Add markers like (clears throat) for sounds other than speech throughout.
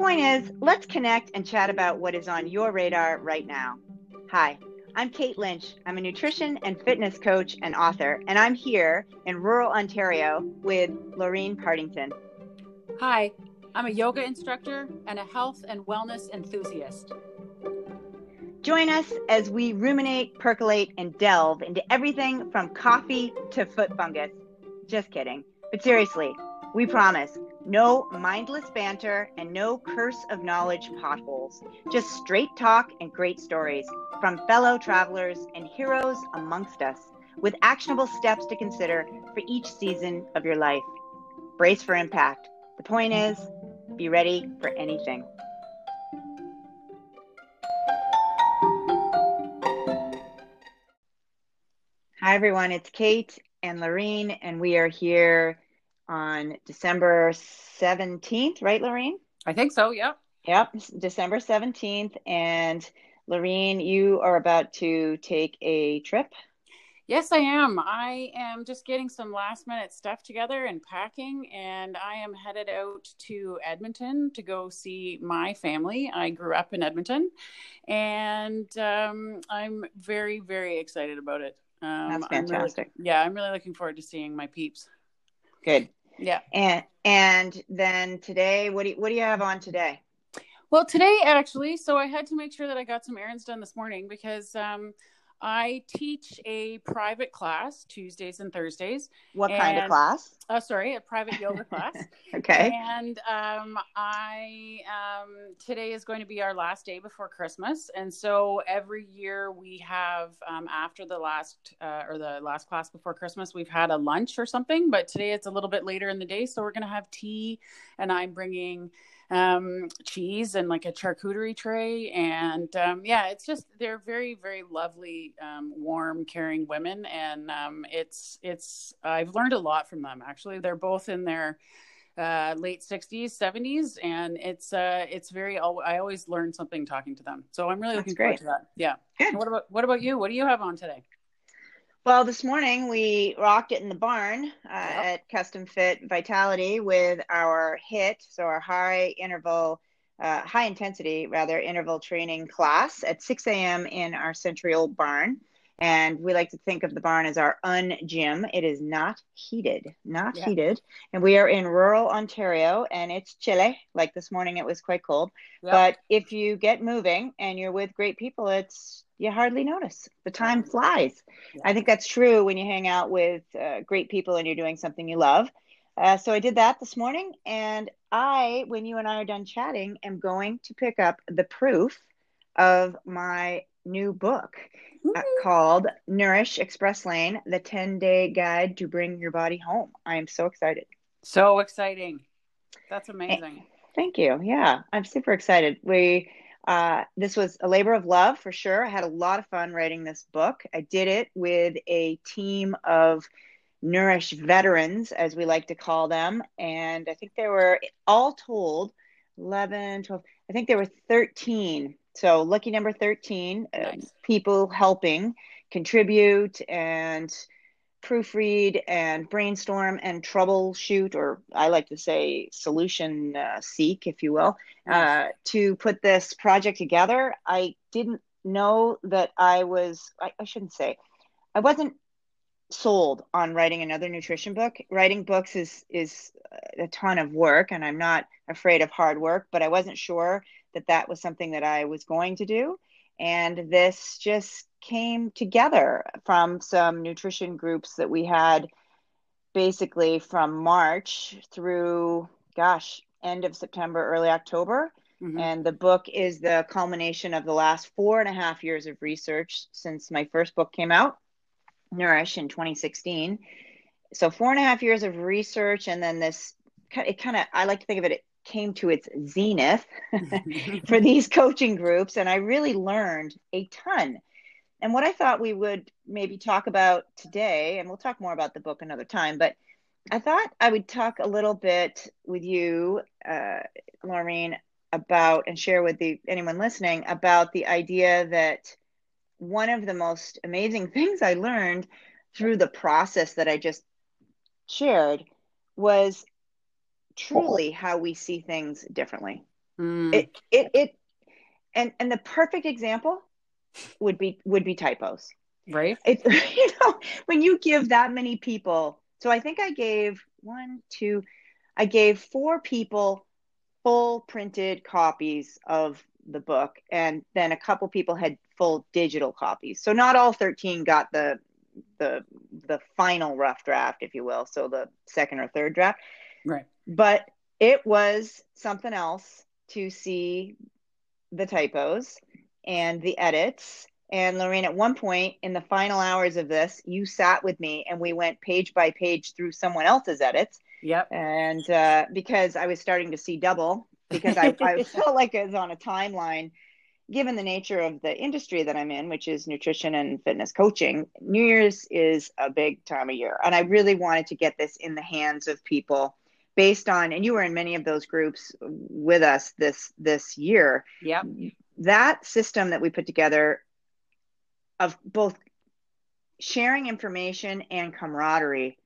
point is, let's connect and chat about what is on your radar right now. Hi, I'm Kate Lynch. I'm a nutrition and fitness coach and author, and I'm here in rural Ontario with Laureen Partington. Hi, I'm a yoga instructor and a health and wellness enthusiast. Join us as we ruminate, percolate, and delve into everything from coffee to foot fungus. Just kidding. But seriously, we promise no mindless banter and no curse of knowledge potholes. Just straight talk and great stories from fellow travelers and heroes amongst us with actionable steps to consider for each season of your life. Brace for impact. The point is, be ready for anything. Hi, everyone. It's Kate and Lorene, and we are here on December 17th, right, Lorene? I think so, yep. Yep, December 17th. And Lorene, you are about to take a trip. Yes, I am. I am just getting some last minute stuff together and packing, and I am headed out to Edmonton to go see my family. I grew up in Edmonton, and um, I'm very, very excited about it. Um, That's fantastic. I'm really, yeah, I'm really looking forward to seeing my peeps. Good. Yeah. And and then today, what do you, what do you have on today? Well, today actually, so I had to make sure that I got some errands done this morning because um, I teach a private class Tuesdays and Thursdays. What and, kind of class? Oh, sorry, a private yoga class. (laughs) okay. And um, I um, today is going to be our last day before Christmas, and so every year we have um, after the last uh, or the last class before Christmas, we've had a lunch or something. But today it's a little bit later in the day, so we're going to have tea, and I'm bringing um, cheese and like a charcuterie tray. And um, yeah, it's just they're very very lovely, um, warm, caring women, and um, it's it's I've learned a lot from them. Actually, they're both in their uh, late 60s 70s and it's uh it's very i always learn something talking to them so i'm really That's looking great. forward to that yeah Good. what about what about you what do you have on today well, this morning we rocked it in the barn uh, yep. at Custom Fit Vitality with our HIT, so our high interval, uh, high intensity rather interval training class at 6 a.m. in our century old barn. And we like to think of the barn as our un gym. It is not heated, not yeah. heated. And we are in rural Ontario and it's chilly. Like this morning, it was quite cold. Yep. But if you get moving and you're with great people, it's you hardly notice. The time flies. Yeah. I think that's true when you hang out with uh, great people and you're doing something you love. Uh, so I did that this morning, and I, when you and I are done chatting, am going to pick up the proof of my new book uh, called Nourish Express Lane: The 10 Day Guide to Bring Your Body Home. I am so excited. So exciting! That's amazing. Thank you. Yeah, I'm super excited. We uh, this was a labor of love for sure. I had a lot of fun writing this book. I did it with a team of Nourish veterans, as we like to call them. And I think there were all told 11, 12, I think there were 13. So, lucky number 13 uh, nice. uh, people helping contribute and proofread and brainstorm and troubleshoot, or I like to say solution uh, seek, if you will, uh, to put this project together. I didn't know that I was, I, I shouldn't say, I wasn't sold on writing another nutrition book. Writing books is is a ton of work, and I'm not afraid of hard work, but I wasn't sure that that was something that I was going to do. And this just came together from some nutrition groups that we had basically from March through, gosh, end of September, early October. Mm-hmm. And the book is the culmination of the last four and a half years of research since my first book came out, Nourish, in 2016. So, four and a half years of research, and then this, it kind of, I like to think of it, it came to its zenith (laughs) (laughs) for these coaching groups. And I really learned a ton and what I thought we would maybe talk about today, and we'll talk more about the book another time, but I thought I would talk a little bit with you, uh, Laureen, about and share with the anyone listening about the idea that one of the most amazing (laughs) things I learned through the process that I just shared was truly how we see things differently. Mm. It, it, it, and, and the perfect example would be, would be typos. Right. It's, (laughs) you know, when you give that many people, so I think I gave one, two, I gave four people full printed copies of the book, and then a couple people had full digital copies. So not all 13 got the the the final rough draft, if you will, so the second or third draft. Right. But it was something else to see the typos and the edits. And Lorraine, at one point in the final hours of this, you sat with me and we went page by page through someone else's edits. Yep. And uh, because I was starting to see double, because I, I (laughs) felt like I was on a timeline given the nature of the industry that I'm in, which is nutrition and fitness coaching, New Year's is a big time of year. And I really wanted to get this in the hands of people based on, and you were in many of those groups with us this this year. Yeah. That system that we put together of both sharing information and camaraderie,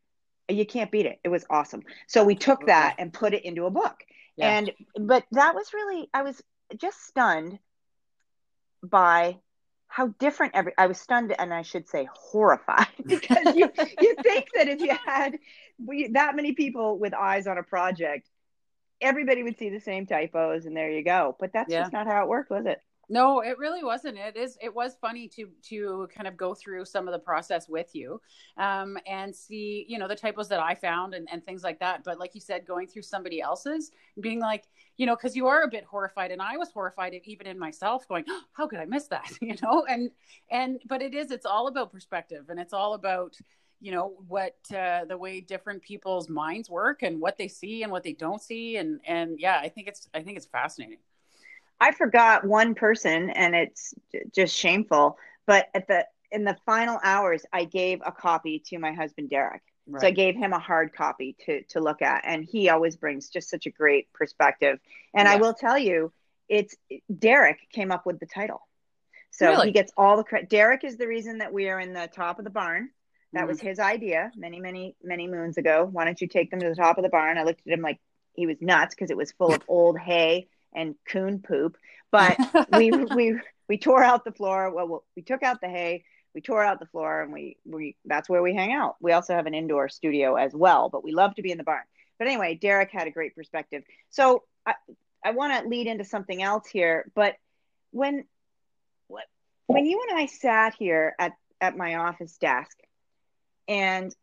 you can't beat it. It was awesome. So we took that and put it into a book. Yeah. And but that was really I was just stunned by how different every I was stunned and I should say horrified (laughs) because you you think that if you had we, that many people with eyes on a project everybody would see the same typos and there you go but that's yeah. just not how it worked was it no, it really wasn't. It is. It was funny to to kind of go through some of the process with you, um, and see you know the typos that I found and, and things like that. But like you said, going through somebody else's, being like, you know, because you are a bit horrified, and I was horrified even in myself, going, oh, how could I miss that? (laughs) You know, and and but it is. It's all about perspective, and it's all about you know what uh, the way different people's minds work and what they see and what they don't see and and yeah i think it's i think it's fascinating I forgot one person, and it's just shameful. But at the in the final hours, I gave a copy to my husband Derek. Right. So I gave him a hard copy to to look at, and he always brings just such a great perspective. And yeah. I will tell you, it's Derek came up with the title, so really? he gets all the credit. Derek is the reason that we are in the top of the barn. That mm-hmm. was his idea many, many, many moons ago. Why don't you take them to the top of the barn? I looked at him like he was nuts because it was full of old hay and coon poop. But we we we tore out the floor. Well, we took out the hay. We tore out the floor, and we we that's where we hang out. We also have an indoor studio as well, but we love to be in the barn. But anyway, Derek had a great perspective. So I I want to lead into something else here. But when when you and I sat here at at my office desk, and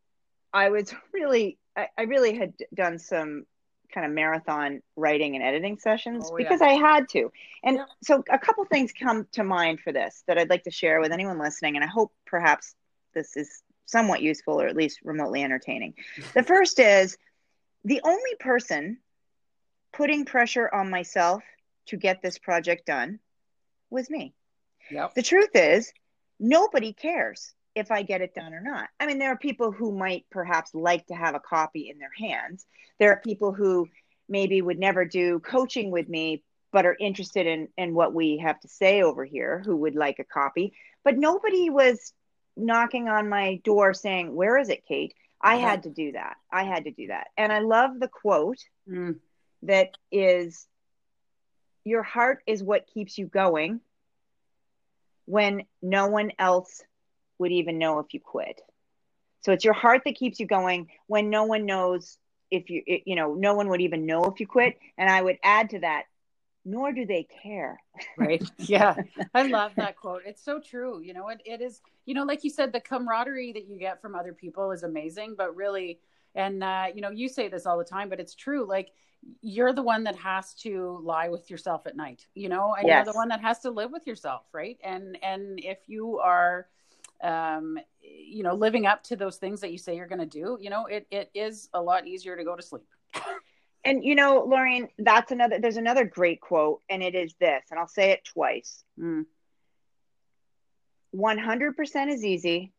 I was really I, I really had done some kind of marathon writing and editing sessions oh, because yeah. I had to. And yeah. so a couple things come to mind for this that I'd like to share with anyone listening and I hope perhaps this is somewhat useful or at least remotely entertaining. (laughs) the first is the only person putting pressure on myself to get this project done was me. Yep. The truth is nobody cares if I get it done or not. I mean, there are people who might perhaps like to have a copy in their hands. There are people who maybe would never do coaching with me, but are interested in, in what we have to say over here, who would like a copy. But nobody was knocking on my door saying, Where is it, Kate? I uh-huh. had to do that. I had to do that. And I love the quote mm. that is, Your heart is what keeps you going when no one else would even know if you quit. So it's your heart that keeps you going when no one knows if you, you know, no one would even know if you quit. And I would add to that, nor do they care. right. (laughs) Yeah. I love that quote. It's so true. You know, it, it is, you know, like you said, the camaraderie that you get from other people is amazing, but really, and, uh, you know, you say this all the time, but it's true. Like, you're the one that has to lie with yourself at night, you know, and yes. you're the one that has to live with yourself, right? And and if you are um, you know, living up to those things that you say you're going to do, you know, it, it is a lot easier to go to sleep. (laughs) And you know, Lauren, that's another. There's another great quote, and it is this, and I'll say it twice. Mm. 100% is easy,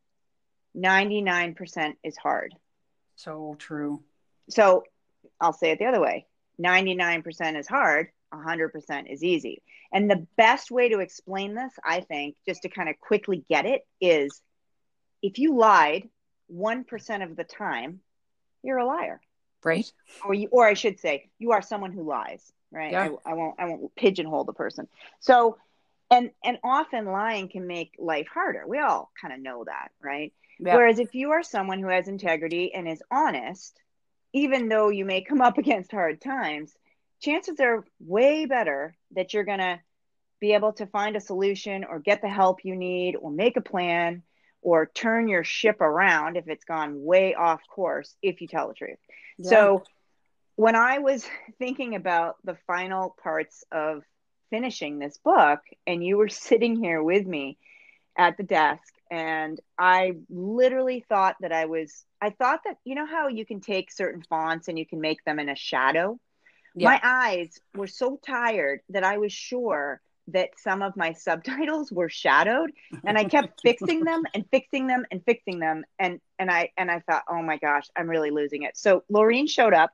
99% is hard. So true. So I'll say it the other way 99% is hard, 100% is easy. And the best way to explain this, I think, just to kind of quickly get it, is if you lied 1% of the time, you're a liar. Right. Or you, or I should say, you are someone who lies. right? Yeah. I, I won't I won't pigeonhole the person. So and and often lying can make life harder. We all kind of know that, right? Yeah. Whereas if you are someone who has integrity and is honest, even though you may come up (laughs) against hard times, chances are way better that you're going to be able to find a solution or get the help you need or make a plan or turn your ship around if it's gone way off course if you tell the truth. Yeah. So when I was (laughs) thinking about the final parts of finishing this book and you were (laughs) sitting here with me at the desk and I literally thought that I was I thought that you know how you can take certain fonts and you can make them in a shadow. Yeah. My eyes were so tired that I was sure that some of my (laughs) subtitles were shadowed and I kept (laughs) fixing them and fixing them and fixing them and and I and I thought, "Oh my gosh, I'm really losing it." So Laureen showed up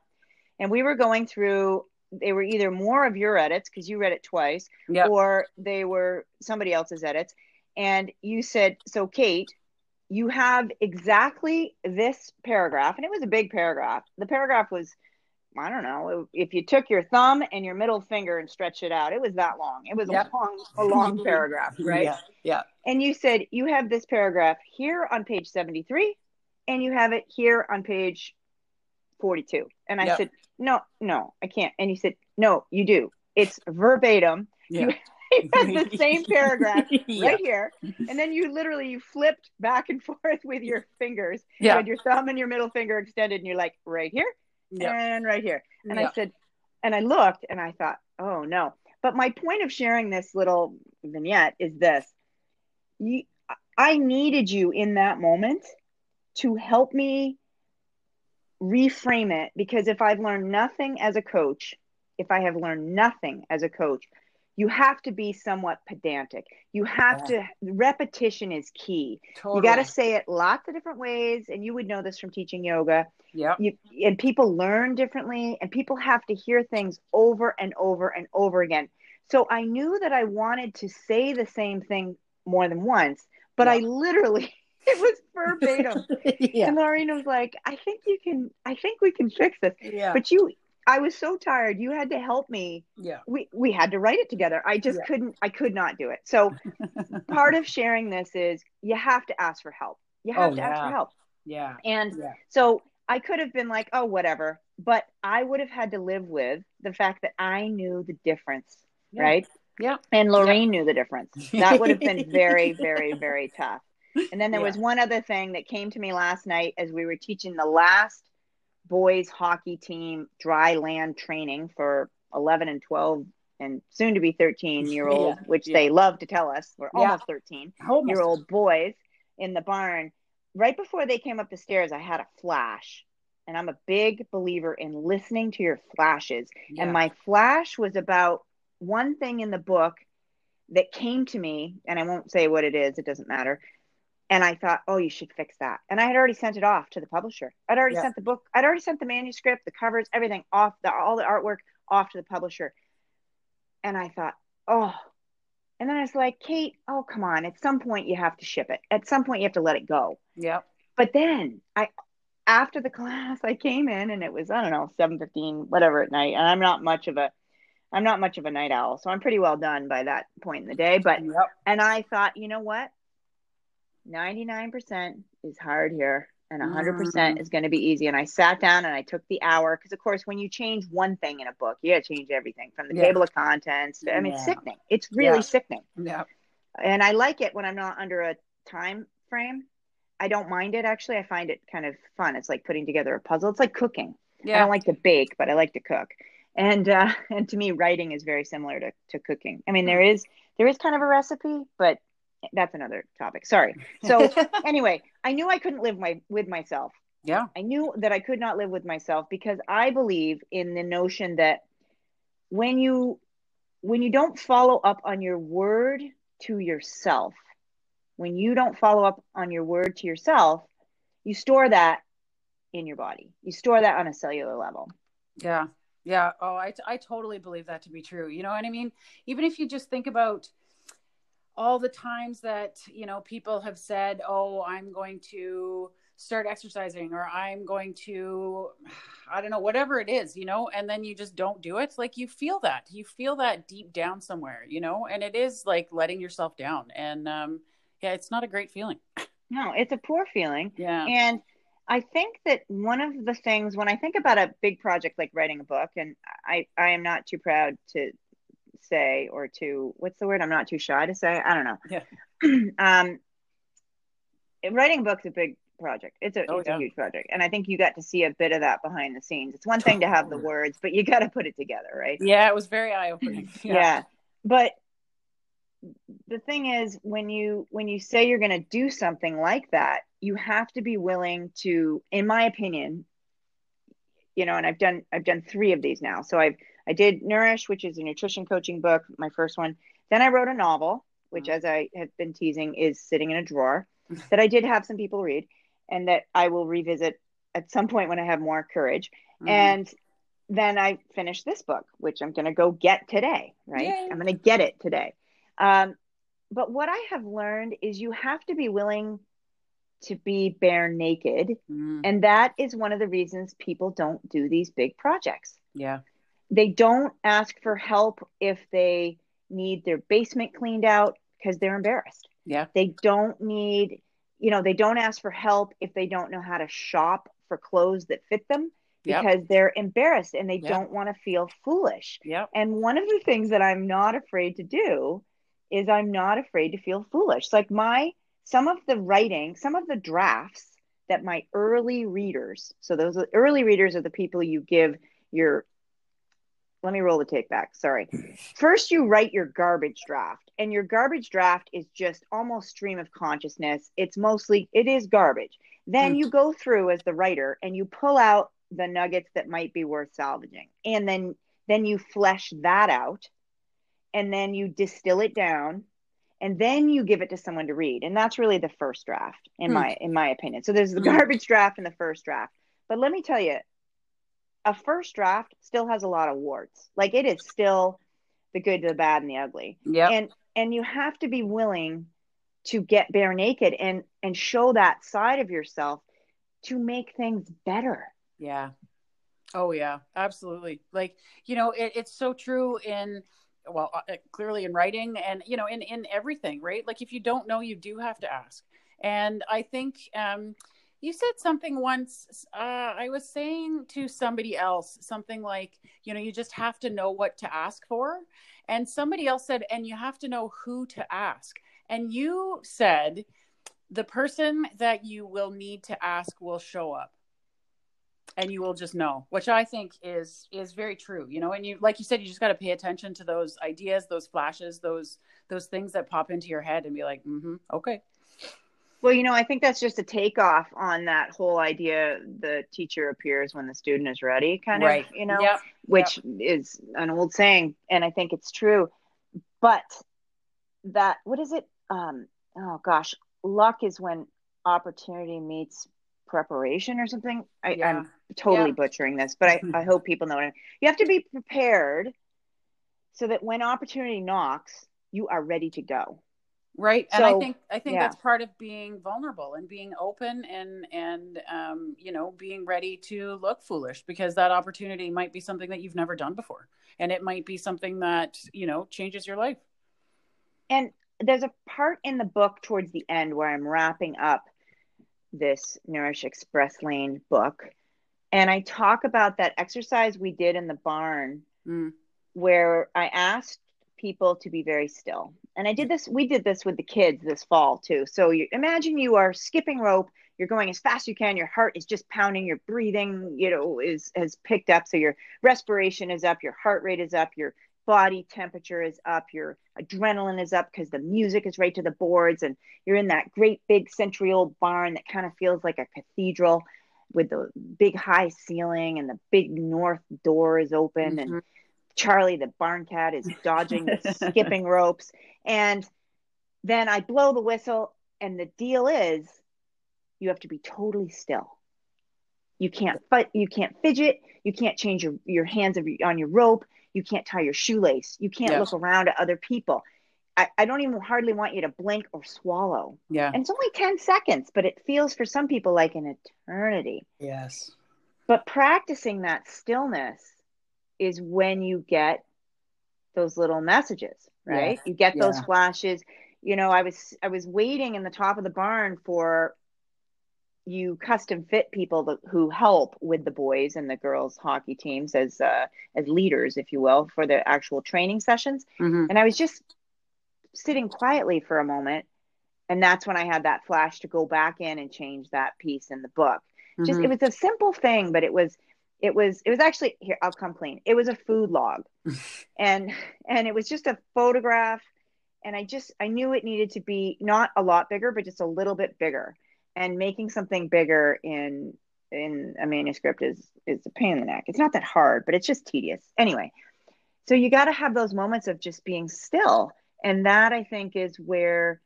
and we were going through they were either more of your edits because you read it twice yeah. or they were somebody else's edits and you said, "So Kate, you have exactly this paragraph." And it was a big paragraph. The paragraph was I don't know, if you took your thumb and your middle finger and stretched it out, it was that long. It was Yep. a long a long (laughs) paragraph, right? Yeah. Yeah. And you said you have this paragraph here on page 73 and you have it here on page 42. And I Yep. said, "No, no, I can't." And you said, "No, you do. It's verbatim. Yeah. (laughs) You have the same (laughs) paragraph yeah. right here and then you literally you flipped back and forth with your fingers you Yeah. had your thumb and your middle finger extended and you're like right here Yeah. and right here and Yeah. i said and i looked and i thought oh no but my point of sharing this little vignette is this you, i needed you in that moment to help me reframe it because if i've learned nothing as a coach if i have learned nothing as a coach you have to be somewhat pedantic you have to repetition is key Totally. you got to say it lots of different ways and you would know this from teaching yoga Yeah. you and people learn differently and people have to hear things over and over and over again so i knew that i wanted to say the same thing more than once but i literally (laughs) it was verbatim (laughs) yeah. and Lorraine was like i think you can i think we can fix this Yeah. but you i was so tired you had to help me yeah. we we had to write it together i just Yeah. couldn't i could not do it so (laughs) part of sharing this is you have to ask for help you have Oh, to ask for help Yeah. and Yeah. so I could have been like, oh, whatever. But I would have had to live with the fact that I knew the difference, Yeah. right? Yeah. And Lorraine knew the difference. That would have been very, (laughs) very, very tough. And then there was one other thing that came to me last night as we were teaching the last boys hockey team dry land training for 11 and 12 and soon to be 13 year (laughs) old, Yeah. which Yeah. they love to tell us we're Yeah. almost 13 Almost. year old boys in the barn. Right before they came up the stairs, I had a flash. And I'm a big believer in listening to your flashes. And my flash was about one thing in the book that came to me, and I won't say what it is, it doesn't matter. And I thought, oh, you should fix that. And I had already sent it off to the publisher. I'd already Yeah. sent the book, I'd already sent the manuscript, the covers, everything off, the, all the artwork off to the publisher. And I thought, oh, and then I was like, Kate, oh, come on. At some point, you have to ship it. At some point, you have to let it go. yeah. But then I, after the (laughs) class, I came in and it was, I don't know, 7.15, whatever at night. And I'm not much of a, I'm not much of a night owl. So I'm pretty well done by that point in the day. But, Yep. and I thought, you know what? 99% is hard here and 100% Mm. is going to be easy. And I sat down and I took the hour because, of course, when you change one thing in a book, you got to change everything from the Yeah. table of contents. To, I mean, it's Yeah. sickening. It's really Yeah. sickening Yeah. and I like it when I'm not under a time frame. I don't mind it actually. I find it kind of fun. It's like putting together a puzzle. It's like cooking. Yeah. I don't like to bake, but I like to cook. And uh, (laughs) and to me, writing is very similar to, to cooking. I mean, there is there is kind of a recipe, but that's another topic. Sorry. So (laughs) anyway, I knew I couldn't live my with myself. yeah. I knew that I could not live with myself because I believe in the notion that when you when you don't follow up on your word to yourself, when you don't follow up on your word to yourself, you store that in your body. You store that on a cellular level. Yeah. Yeah. Oh, I, I totally believe that to be true. You know what I mean? Even if you just think about all the times that, you know, people have said, oh, I'm going to start exercising or I'm going to, (sighs) I don't know, whatever it is, you know, and then you just don't do it. Like you feel that, you feel that deep down somewhere, you know, and it is like letting yourself down. And um, yeah, it's not a great feeling. (laughs) No, it's a poor feeling. Yeah. And I think that one of the things when I think about a big project like writing a book, and I, I am not too proud to say or to what's the word? I'm not too shy to say. I don't know. Yeah. (clears throat) um, writing a book is a big project. It's a Oh, it's yeah. a huge project, and I think you got to see a bit of that behind the scenes. It's one thing to have the words, but you got to put it together, right? Yeah, it was very eye opening. (clears throat) yeah. but the thing is when you when you say you're going to do something like that you have to be willing to in my opinion you know and i've done i've done three of these now so i've i did nourish which is a nutrition coaching book my first one then i wrote a novel which Mhm. as i have been teasing is sitting in a drawer (laughs) that i did have some people read and that i will revisit at some point when i have more courage Mhm. and then I finished this book, which I'm going to go get today, right? Yay. I'm going to get it today. Um, but what I have learned is you have to be willing to be bare naked. Mhm. And that is one of the reasons people don't do these big projects. yeah. They don't ask for help if they need their basement cleaned out because they're embarrassed. Yeah. They don't need, you know, they don't ask for help if they don't know how to shop for clothes that fit them Yep. because they're embarrassed and they Yep. don't want to feel foolish. Yep. And one of the things that I'm not afraid to do is I'm not afraid to feel foolish. Like my some of the writing, some of the drafts that my early readers, so those early readers are the people you give your let me roll the take back. Sorry. (clears throat) First you write your garbage draft and your garbage draft is just almost stream of consciousness. It's mostly it is garbage. Then Mm. you go through as the writer and you pull out the nuggets that might be worth salvaging. And then then you flesh that out and then you distill it down and then you give it to someone to read and that's really the first draft in Hmm. my in my opinion so there's the Hmm. garbage draft and the first draft but let me tell you a first draft still has a lot of warts like it is still the good the bad and the ugly Yep. and and you have to be willing to get bare naked and and show that side of yourself to make things better Yeah. Oh yeah, absolutely. Like, you know, it, it's so true in well, uh, clearly in writing and you know, in in everything, right? Like if you don't know, you do have to ask. And I think um you said something once uh, I was saying to somebody else something like, you know, you just have to know what to ask for. And somebody else said and you have to know who to ask. And you said the person that you will need to ask will show up and you will just know which i think is is very true you know and you like you said you just got to pay attention to those ideas those flashes those those things that pop into your head and be like mm-hmm okay Well, you know, I think that's just a takeoff on that whole idea the teacher appears when the student is ready, kind right of, you know, yep which is an old saying, and I think it's true. But that, what is it? Um, oh gosh, luck is when opportunity meets preparation or something. I, Yeah. I'm totally Yeah. butchering this, but I, (laughs) I hope people know it. You have to be prepared so that when opportunity knocks, you are ready to go. Right and i think i think yeah. that's part of being vulnerable and being open and and um you know being ready to look foolish because that opportunity might be something that you've never done before and it might be something that you know changes your life And there's a part in the book towards the end where I'm wrapping up this Nourish Express Lane book. And I talk about that exercise we did in the barn Mm. where I asked people to be very still. And I did this, we did this with the kids this fall too. So you imagine you are skipping rope, you're going as fast as you can, your heart is just pounding, your breathing, you know, is has picked up. So your respiration is up, your heart rate is up, your body temperature is up, your adrenaline is up because the music is right to the boards, and you're in that great big century old barn that kind of feels like a cathedral with the big high ceiling and the big north door is open and Mhm. Charlie the barn cat is dodging the (laughs) skipping ropes and then I blow the whistle and the deal is you have to be totally still. You can't but you can't fidget, you can't change your, your hands of, on your rope, you can't tie your shoelace, you can't look around at other people. I, I don't even hardly want you to blink or swallow. Yeah. And it's only 10 seconds, but it feels for some people like an eternity. Yes. But practicing that stillness is when you get those little messages, right? You get those flashes. You know, I was I was waiting in the top of the barn for you custom fit people that, who help with the boys and the girls hockey teams as uh, as leaders, if you will, for the actual training sessions. hmm And I was just sitting quietly for a moment, and that's when I had that flash to go back in and change that piece in the book. Just Mhm. it was a simple thing, but it was it was it was actually here I'll come clean. It was a food log, (laughs) and and it was just a photograph, and I just I knew it needed to be not a lot bigger, but just a little bit bigger. And making something bigger in in a manuscript is is a pain in the neck. It's not that hard, but it's just tedious. Anyway, so you got to have those moments of just being still, and that I think is where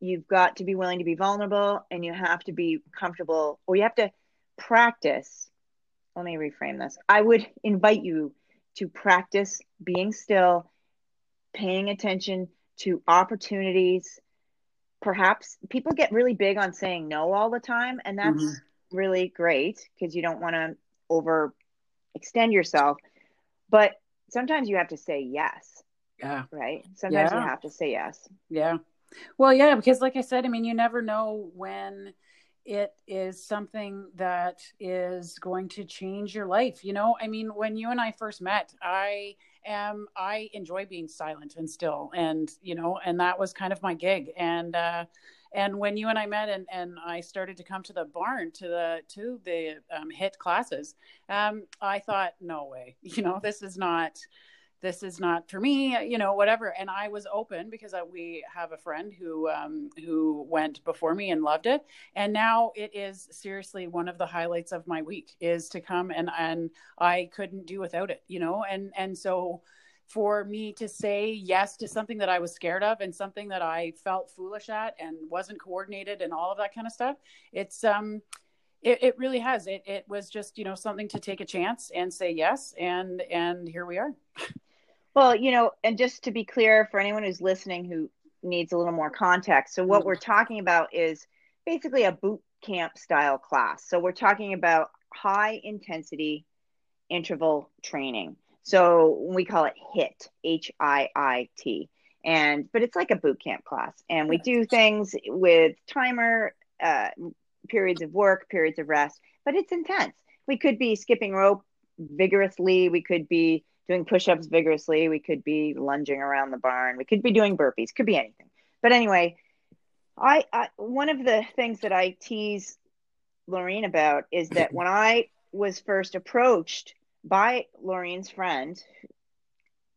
you've got to be willing to be vulnerable and you have to be comfortable or you have to practice let me reframe this i would invite you to practice being still paying attention to opportunities perhaps people get really big on saying no all the time and that's Mhm. really great because you don't want to over extend yourself but sometimes you have to say yes Yeah. right sometimes Yeah. you have to say yes Yeah. Well, yeah, because like I said, I mean, you never know when it is something that is going to change your life. You know, I mean, when you and I first met, I am, I enjoy being silent and still. And, you know, and that was kind of my gig. And, uh, and when you and I met and, and I started to come to the barn to the to the um, hit classes, um, I thought, no way, (laughs) you know, this is not this is not for me, you know, whatever. And I was open because I, we have a friend who um, who went before me and loved it, and now it is seriously one of the highlights of my week is to come and and I couldn't do without it, you know, and and so for me to say yes to something that I was scared of and something that I felt foolish at and wasn't coordinated and all of that kind of stuff, it's um it, it really has. It it was just, you know, something to take a chance and say yes and and here we are. (laughs) Well, you know, and just to be clear for anyone who's listening who needs a little more context. So, what Mhm. we're talking about is basically a boot camp style class. So, we're talking about high intensity interval training. So, we call it HIT, H I I T. And, but it's like a boot camp class. And we do things with timer, uh, periods of work, periods of rest, but it's intense. We could be skipping rope vigorously. We could be doing push-ups vigorously. We could be lunging around the barn. We could be doing burpees. Could be anything. But anyway I, I one of the things that i tease Lorraine about is that (clears throat) when i was first approached by Lorraine's friend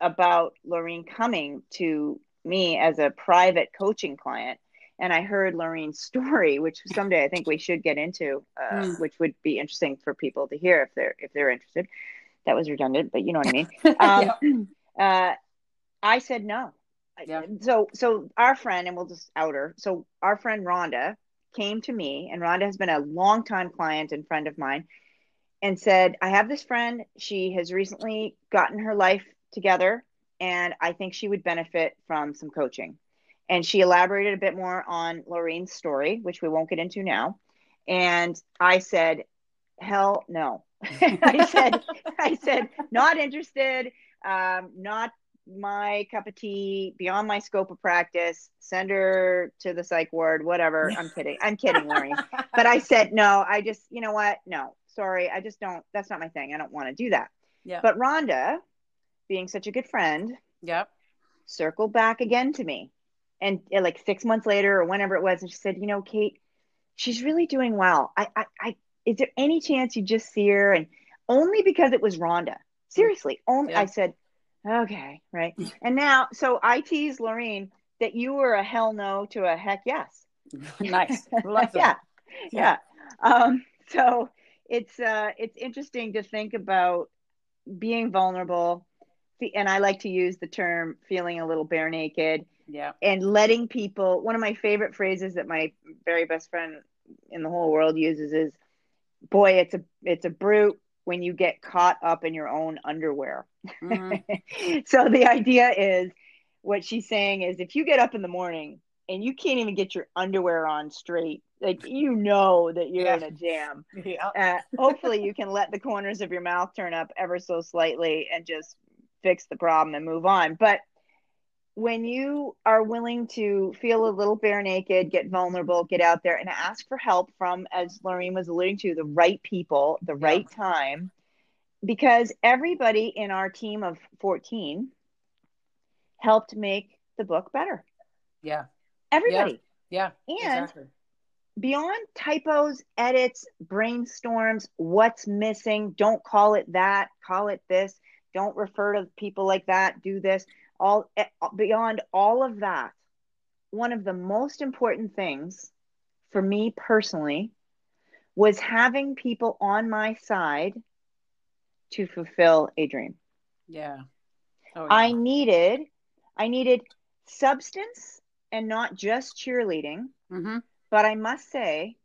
about Lorraine coming to me as a private coaching client and i heard Lorraine's story which someday i think we should get into uh, Mm. which would be interesting for people to hear if they're if they're interested that was redundant but you know what i mean (laughs) Yeah. um, (clears throat) uh, I said no. Yeah. So, so our friend, and we'll just out her. So, our friend Rhonda came to me, and Rhonda has been a longtime client and friend of mine, and said, "I have this friend. She has recently gotten her life together, and I think she would benefit from some coaching." And she elaborated a bit more on Lorraine's story, which we won't get into now. And I said, "Hell no." (laughs) (laughs) I said, I said, not interested. Um, not my cup of tea. Beyond my scope of practice. Send her to the psych ward. Whatever. (laughs) I'm kidding. I'm kidding, Lori. But I said no. I just, you know what? No, sorry. I just don't. That's not my thing. I don't want to do that. yeah. But Rhonda, being such a good friend, Yep. circled back again to me, and uh, like six months later or whenever it was, and she said, you know, Kate, she's really doing well. I, I, I is there any chance you just see her? And only because it was Rhonda. Seriously, only Yeah. I said, okay, right. And now, so I tease Lorraine that you were a hell no to a heck yes. (laughs) nice. Yeah, Yeah. yeah. Um, so it's uh, it's interesting to think about being vulnerable, and I like to use the term feeling a little bare naked Yeah. and letting people. One of my favorite phrases that my very best friend in the whole world uses is, "Boy, it's a it's a brute when you get caught up in your own underwear." Mhm. (laughs) so the idea is what she's saying is if you get up in the morning and you can't even get your underwear on straight, like you know that you're yeah. in a jam. Yeah. Uh, hopefully, you can let the corners of your mouth turn up ever so slightly and just fix the problem and move on. But when you are willing to feel a little bare naked, get vulnerable, get out there and ask for help from, as Lorraine was alluding to, the right people, the yeah. right time, because everybody in our team of 14 helped make the book better. Yeah. Everybody. Yeah. yeah and exactly. beyond typos, edits, brainstorms, what's missing, don't call it that, call it this. Don't refer to people like that, do this all eh, beyond all of that one of the most important things for me personally was having people on my side to fulfill a dream yeah. Oh, yeah. i needed i needed substance and not just cheerleading mm-hmm. but i must say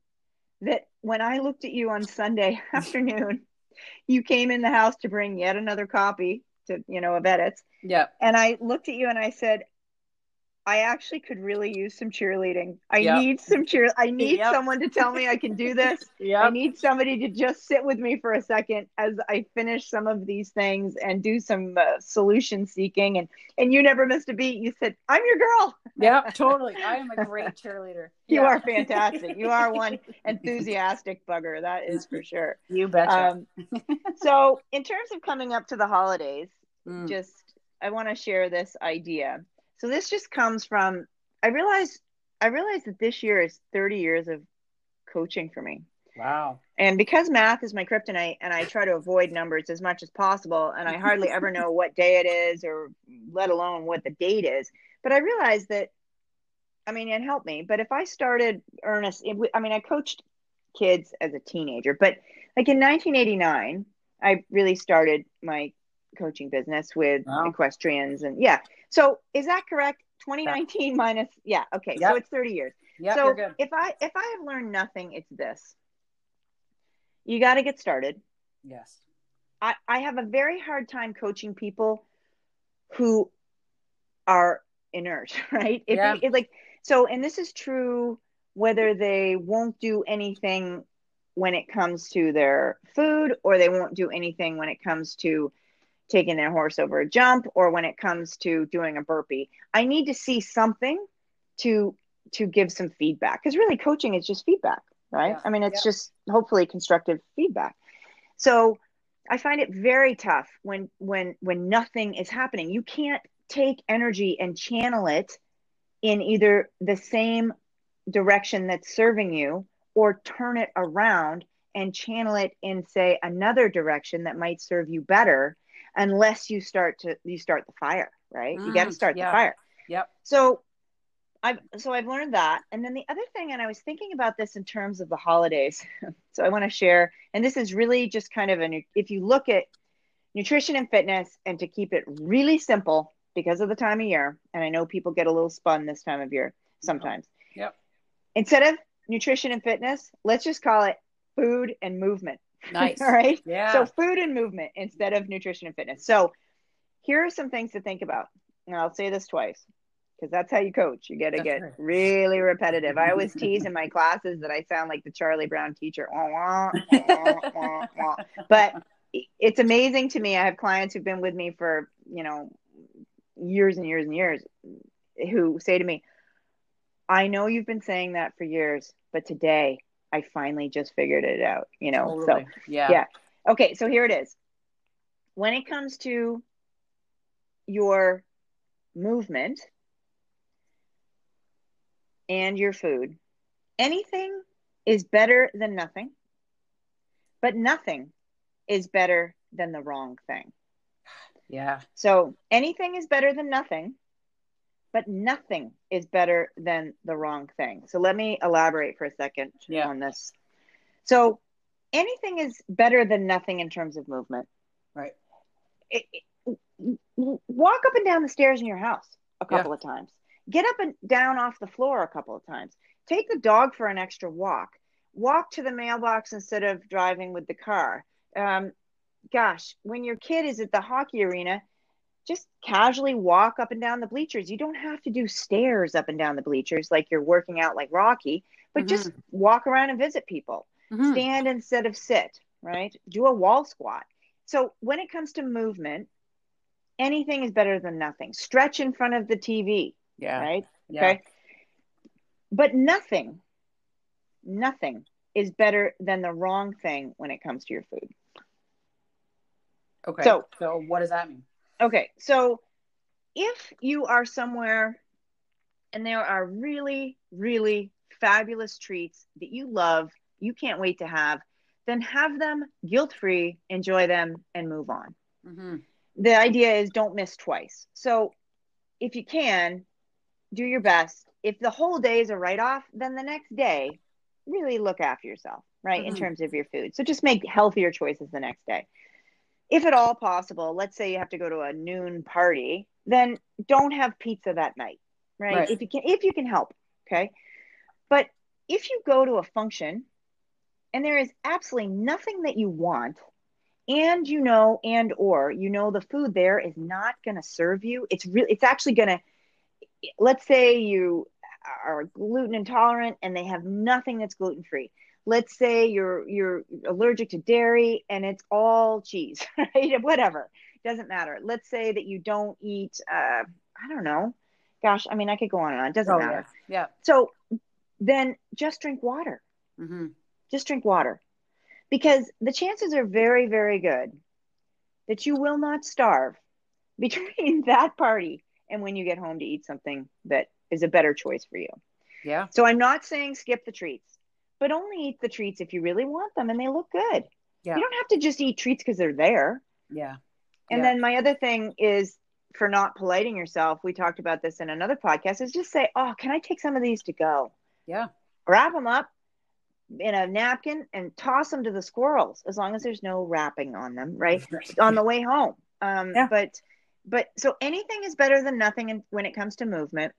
that when i looked at you on sunday (laughs) afternoon you came in the house to bring yet another copy to you know of edits yeah. And I looked at you and I said, I actually could really use some cheerleading. I yep. need some cheer. I (laughs) need yep. someone to tell me I can do this. (laughs) yep. I need somebody to just sit with me for a second as I finish some of these things and do some uh, solution seeking. And and you never missed a beat. You said, "I'm your girl." (laughs) Yeah, totally. I am a great cheerleader. you are fantastic. You are one enthusiastic bugger. That is for sure. You betcha. Um, so, in terms of coming up to the holidays, mm. just I want to share this idea. So this just comes from I realized I realized that this year is 30 years of coaching for me. Wow. And because math is my kryptonite and I try to avoid numbers as much as possible and I hardly (laughs) ever know what day it is or let alone what the date is. But I realized that I mean, it helped me, but if I started earnest I mean, I coached kids as a teenager, but like in 1989, I really started my coaching business with wow. equestrians and yeah. So is that correct? 2019 yeah. minus yeah. Okay, yep. so it's 30 years. Yeah. So if I if I have learned nothing, it's this. You got to get started. Yes. I I have a very hard time coaching people who are inert, (laughs) right? If yeah. It, like so, and this is true whether they won't do anything when it comes to their food or they won't do anything when it comes to taking their horse over a jump or when it comes to doing a burpee i need to see something to to give some feedback because really coaching is just feedback right yeah. i mean it's yeah. just hopefully constructive feedback so i find it very tough when when when nothing is happening you can't take energy and channel it in either the same direction that's serving you or turn it around and channel it in say another direction that might serve you better unless you start to you start the fire, right? Mm, you got to start yeah. the fire. Yep. So I've so I've learned that. And then the other thing, and I was thinking about this in terms of the holidays. (laughs) so I want to share, and this is really just kind of a if you look at nutrition and fitness and to keep it really simple because of the time of year, and I know people get a little spun this time of year sometimes. Yep. Instead of nutrition and fitness, let's just call it food and movement. Nice. (laughs) All right. Yeah. So food and movement instead of nutrition and fitness. So here are some things to think about. And I'll say this twice because that's how you coach. You got to get right. really repetitive. I always (laughs) tease in my classes that I sound like the Charlie Brown teacher. but it's amazing to me. I have clients who've been with me for, you know, years and years and years who say to me, I know you've been saying that for years, but today I finally just figured it out, you know. Totally. So yeah. Yeah. Okay, so here it is. When it comes to your movement and your food, anything is better than nothing, but nothing is better than the wrong thing. Yeah. So anything is better than nothing, but nothing is better than the wrong thing. So let me elaborate for a second yeah. on this. So anything is better than nothing in terms of movement. Right. It, it, walk up and down the stairs in your house a couple yeah. of times. Get up and down off the floor a couple of times. Take the dog for an extra walk. Walk to the mailbox instead of driving with the car. Um, gosh, when your kid is at the hockey arena, just casually walk up and down the bleachers. You don't have to do stairs up and down the bleachers like you're working out like Rocky, but mm-hmm. just walk around and visit people. Mm-hmm. Stand instead of sit, right? Do a wall squat. So when it comes to movement, anything is better than nothing. Stretch in front of the TV. Yeah. Right? Yeah. Okay. But nothing, nothing is better than the wrong thing when it comes to your food. Okay. So, so what does that mean? Okay. So if you are somewhere and there are really, really fabulous treats that you love, you can't wait to have, then have them guilt free, enjoy them, and move on. Mm-hmm. The idea is don't miss twice. So if you can, do your best. If the whole day is a write off, then the next day, really look after yourself, right? Mm-hmm. In terms of your food. So just make healthier choices the next day if at all possible, let's say you have to go to a noon party, then don't have pizza that night, right? right? If you can, if you can help, okay. But if you go to a function and there is absolutely nothing that you want, and you know, and or you know, the food there is not going to serve you. It's really, it's actually going to. Let's say you are gluten intolerant and they have nothing that's gluten free let's say you're you're allergic to dairy and it's all cheese (laughs) right? Whatever doesn't matter. Let's say that you don't eat uh, i don't know. Gosh i mean i could go on and on. It doesn't oh, matter. yeah. yeah. So then just drink water. Mm-hmm. just drink water. Because the chances are very very good that you will not starve (laughs) between that party and when you get home to eat something that is a better choice for you. Yeah. So i'm not saying skip the treats but only eat the treats if you really want them and they look good. Yeah. You don't have to just eat treats because they're there. Yeah. And yeah. then my other thing is for not politing yourself. We talked about this in another podcast. Is just say, "Oh, can I take some of these to go?" Yeah. Wrap them up in a napkin and toss them to the squirrels, as long as there's no wrapping on them, right? (laughs) on the way home. Um, yeah. But but so anything is better than nothing when it comes to movement,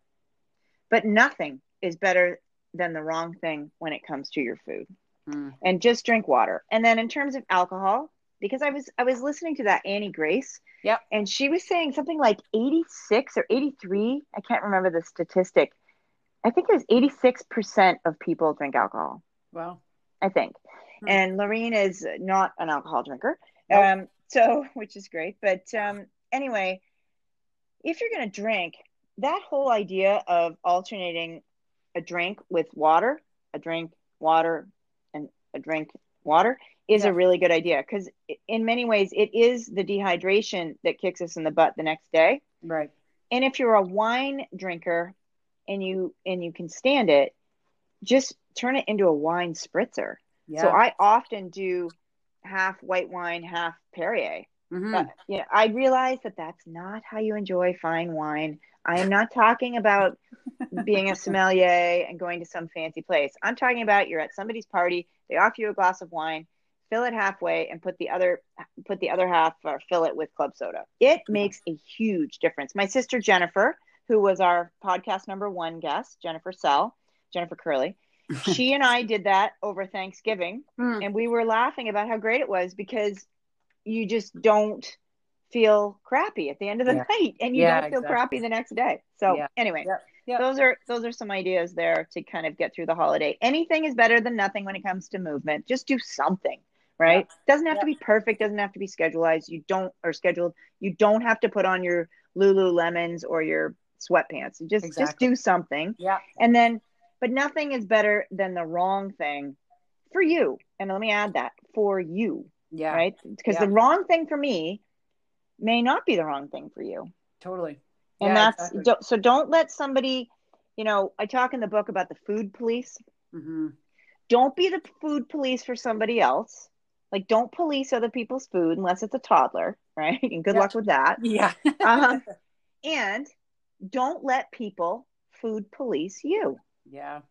but nothing is better than the wrong thing when it comes to your food. Mm. And just drink water. And then in terms of alcohol, because I was I was listening to that Annie Grace. Yep. And she was saying something like 86 or 83, I can't remember the statistic. I think it was 86% of people drink alcohol. Wow. I think. Hmm. And Lorene is not an alcohol drinker. Nope. Um, so, (laughs) which is great. But um, anyway, if you're going to drink, that whole idea of alternating a drink with water, a drink, water, and a drink, water is yeah. a really good idea because in many ways it is the dehydration that kicks us in the butt the next day. Right. And if you're a wine drinker and you and you can stand it, just turn it into a wine spritzer. Yeah. So I often do half white wine, half Perrier. Mm-hmm. But, yeah, I realize that that's not how you enjoy fine wine. I am not talking about being a sommelier and going to some fancy place. I'm talking about you're at somebody's party, they offer you a glass of wine, fill it halfway and put the other put the other half or fill it with club soda. It makes a huge difference. My sister Jennifer, who was our podcast number 1 guest, Jennifer Sell, Jennifer Curley, (laughs) she and I did that over Thanksgiving mm. and we were laughing about how great it was because you just don't feel crappy at the end of the yeah. night and you yeah, don't feel exactly. crappy the next day. So yeah. anyway, those are those are some ideas there to kind of get through the holiday. Anything is better than nothing when it comes to movement. Just do something, right? Doesn't have to be perfect, doesn't have to be scheduled. You don't or scheduled. You don't have to put on your Lululemons or your sweatpants. Just exactly. just do something. Yeah. And then but nothing is better than the wrong thing for you. And let me add that for you. Yeah. Right? Because the wrong thing for me may not be the wrong thing for you. Totally. And yeah, that's exactly. so don't let somebody, you know, I talk in the book about the food police. Mm-hmm. Don't be the food police for somebody else. Like, don't police other people's food unless it's a toddler, (laughs) right? And good luck with that. Yeah. uh, (laughs) and don't let people food police you. Yeah.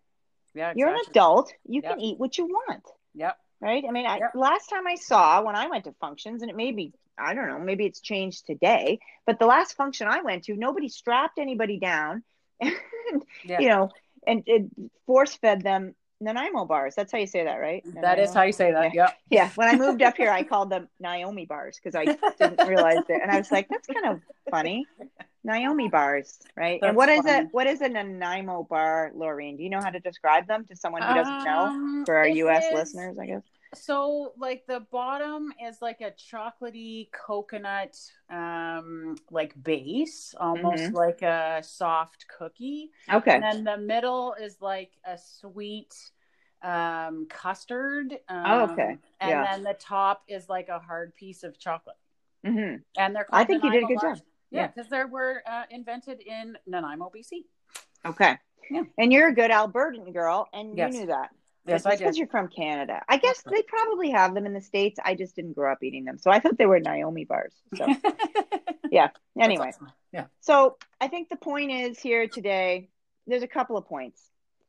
Yeah. Exactly. You're an adult. You yep. can eat what you want. Yep. Right. I mean, I, last time I saw when I went to functions, and it may be I don't know, maybe it's changed today, but the last function I went to, nobody strapped anybody down (laughs) and, yeah. you know, and, force fed them Nanaimo bars. That's how you say that, right? That Nanaimo? is how you say that. Yeah. Yeah. Yeah. When I moved up here, I called them Naomi bars because I didn't realize it, and I was like, "That's kind of funny." Naomi bars, right? and That's what is funny. a what is a Nanaimo bar, Laureen? Do you know how to describe them to someone who doesn't know? Um, For our U.S. is- listeners, I guess. So, like the bottom is like a chocolatey coconut, um, like base, almost Mhm. like a soft cookie. Okay. And then the middle is like a sweet um, custard. Um, Oh, okay. And Yeah. then the top is like a hard piece of chocolate. Mm-hmm. And they're I think you did a good job. Yeah, Yeah. because they were uh, invented in Nanaimo, BC. Okay. Yeah. And you're a good Albertan girl, and Yes. you knew that. Yes, I because you're from Canada. I guess they probably have them in the states. I just didn't grow up eating them, so I thought they were Naomi bars. So (laughs) That's anyway, awesome. Yeah. so I think the point is here today. There's a couple of points,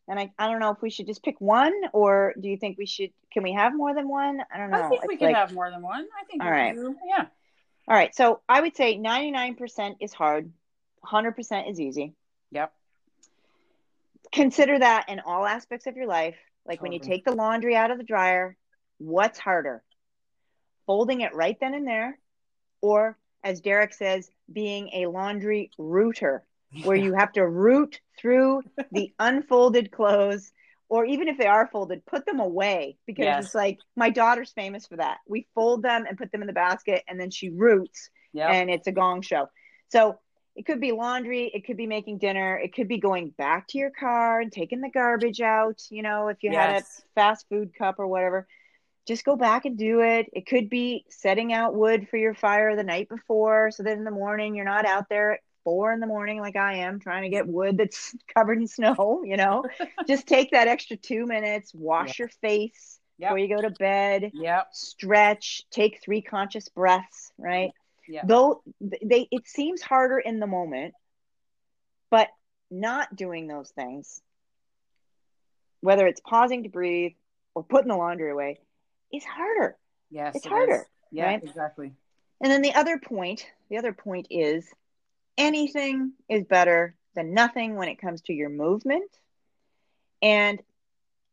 and I, I don't know if we should just pick one, or do you think we should? Can we have more than one? I don't know. I think we can like- have more than one. I think. All we right. do. Yeah. All right, so I would say 99% is hard, 100% is easy. Yep. Consider that in all aspects of your life. Like when you take the laundry out of the dryer, what's harder? Folding it right then and there, or as Derek says, being a laundry rooter, where you have to root through the unfolded clothes, or even if they are folded, put them away because Yes. it's like my daughter's famous for that. We fold them and put them in the basket, and then she roots Yep. and it's a gong show. So it could be laundry, it could be making dinner, it could be going back to your car and taking the garbage out, you know, if you had a fast food cup or whatever. Just go back and do it. It could be setting out wood for your fire the night before so that in the morning you're not out there four in the morning like I am trying to get wood that's (laughs) covered in snow, you know. (laughs) Just take that extra two minutes, wash your face Yep. before you go to bed Yep. stretch, take three conscious breaths, right? Yeah. Though they it seems harder in the moment, but not doing those things, whether it's pausing to breathe or putting the laundry away, is harder. Yes. It's it harder, is. Yeah. right? Exactly. And then the other point, the other point is anything is better than nothing when it comes to your movement. And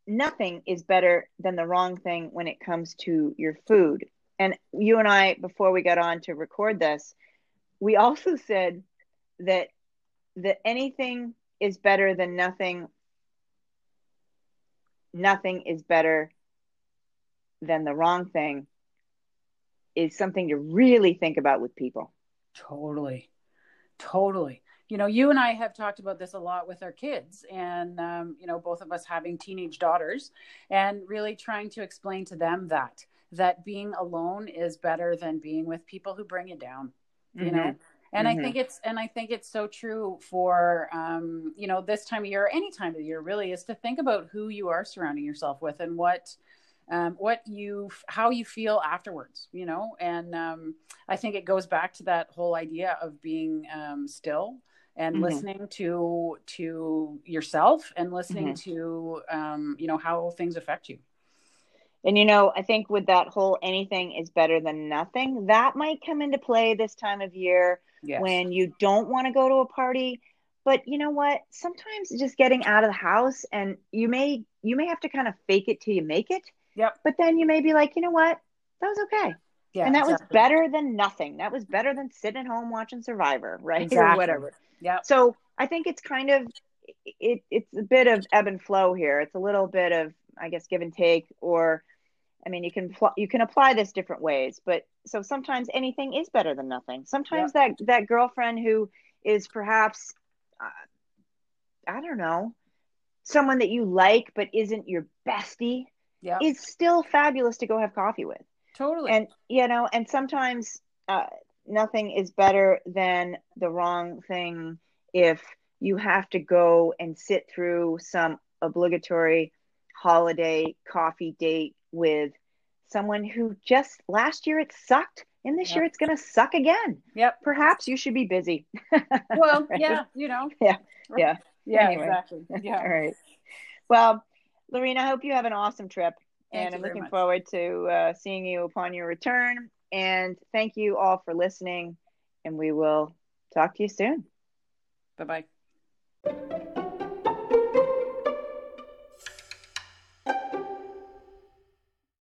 nothing is better than the wrong thing when it comes to your food. And you and I, before we got on to record this, we also (laughs) said that that anything is better than nothing. Nothing is better than the wrong thing is something to really think about with people. Totally. Totally. You know, you and I have talked about this a lot with our kids, and, um, you know, both of us having teenage daughters, and really trying to explain to them that, that being alone is better than being with people who bring you down, you know? And Mhm. I think it's, and I think it's so true for, um, you know, this time of year, or any time of the year really, is to think about who you are surrounding yourself with and what, um, what you how you feel afterwards you know and um, i think it goes back to that whole idea of being um, still and Mhm. listening to to yourself and listening Mhm. to um, you know how things affect you And you know, I think with that whole anything is better than nothing, that might come into play this time of year yes when you don't want to go to a party. But you know what? Sometimes just getting out of the house and you may you may have to kind of fake it till you make it. Yep. But then you may be like, you know what? That was okay. yeah and that was better than nothing. That was better than sitting at home watching Survivor, (laughs) right? Or whatever. yeah So I think it's kind of it, it's a bit of ebb and flow here. It's a little bit of I guess give and take, or I mean you can pl- you can apply this different ways. But so sometimes anything is better than nothing. Sometimes that that girlfriend who is perhaps uh, I don't know someone that you like but isn't your bestie yeah is still fabulous to go have coffee with. Totally. And you know and sometimes uh, nothing is better than the wrong thing if you have to go and sit through some obligatory holiday coffee date with someone who just last year it sucked and this Yep. year it's going to suck again. Yep. Perhaps you should be busy. Well (laughs) Right? yeah you know. Yeah. Yeah. yeah Anyway. exactly. Yeah. (laughs) All right. Well lorena i hope you have an awesome trip Thank and i'm looking much. forward to uh, seeing you upon your return. And thank you all for listening and we will talk to you soon. Bye-bye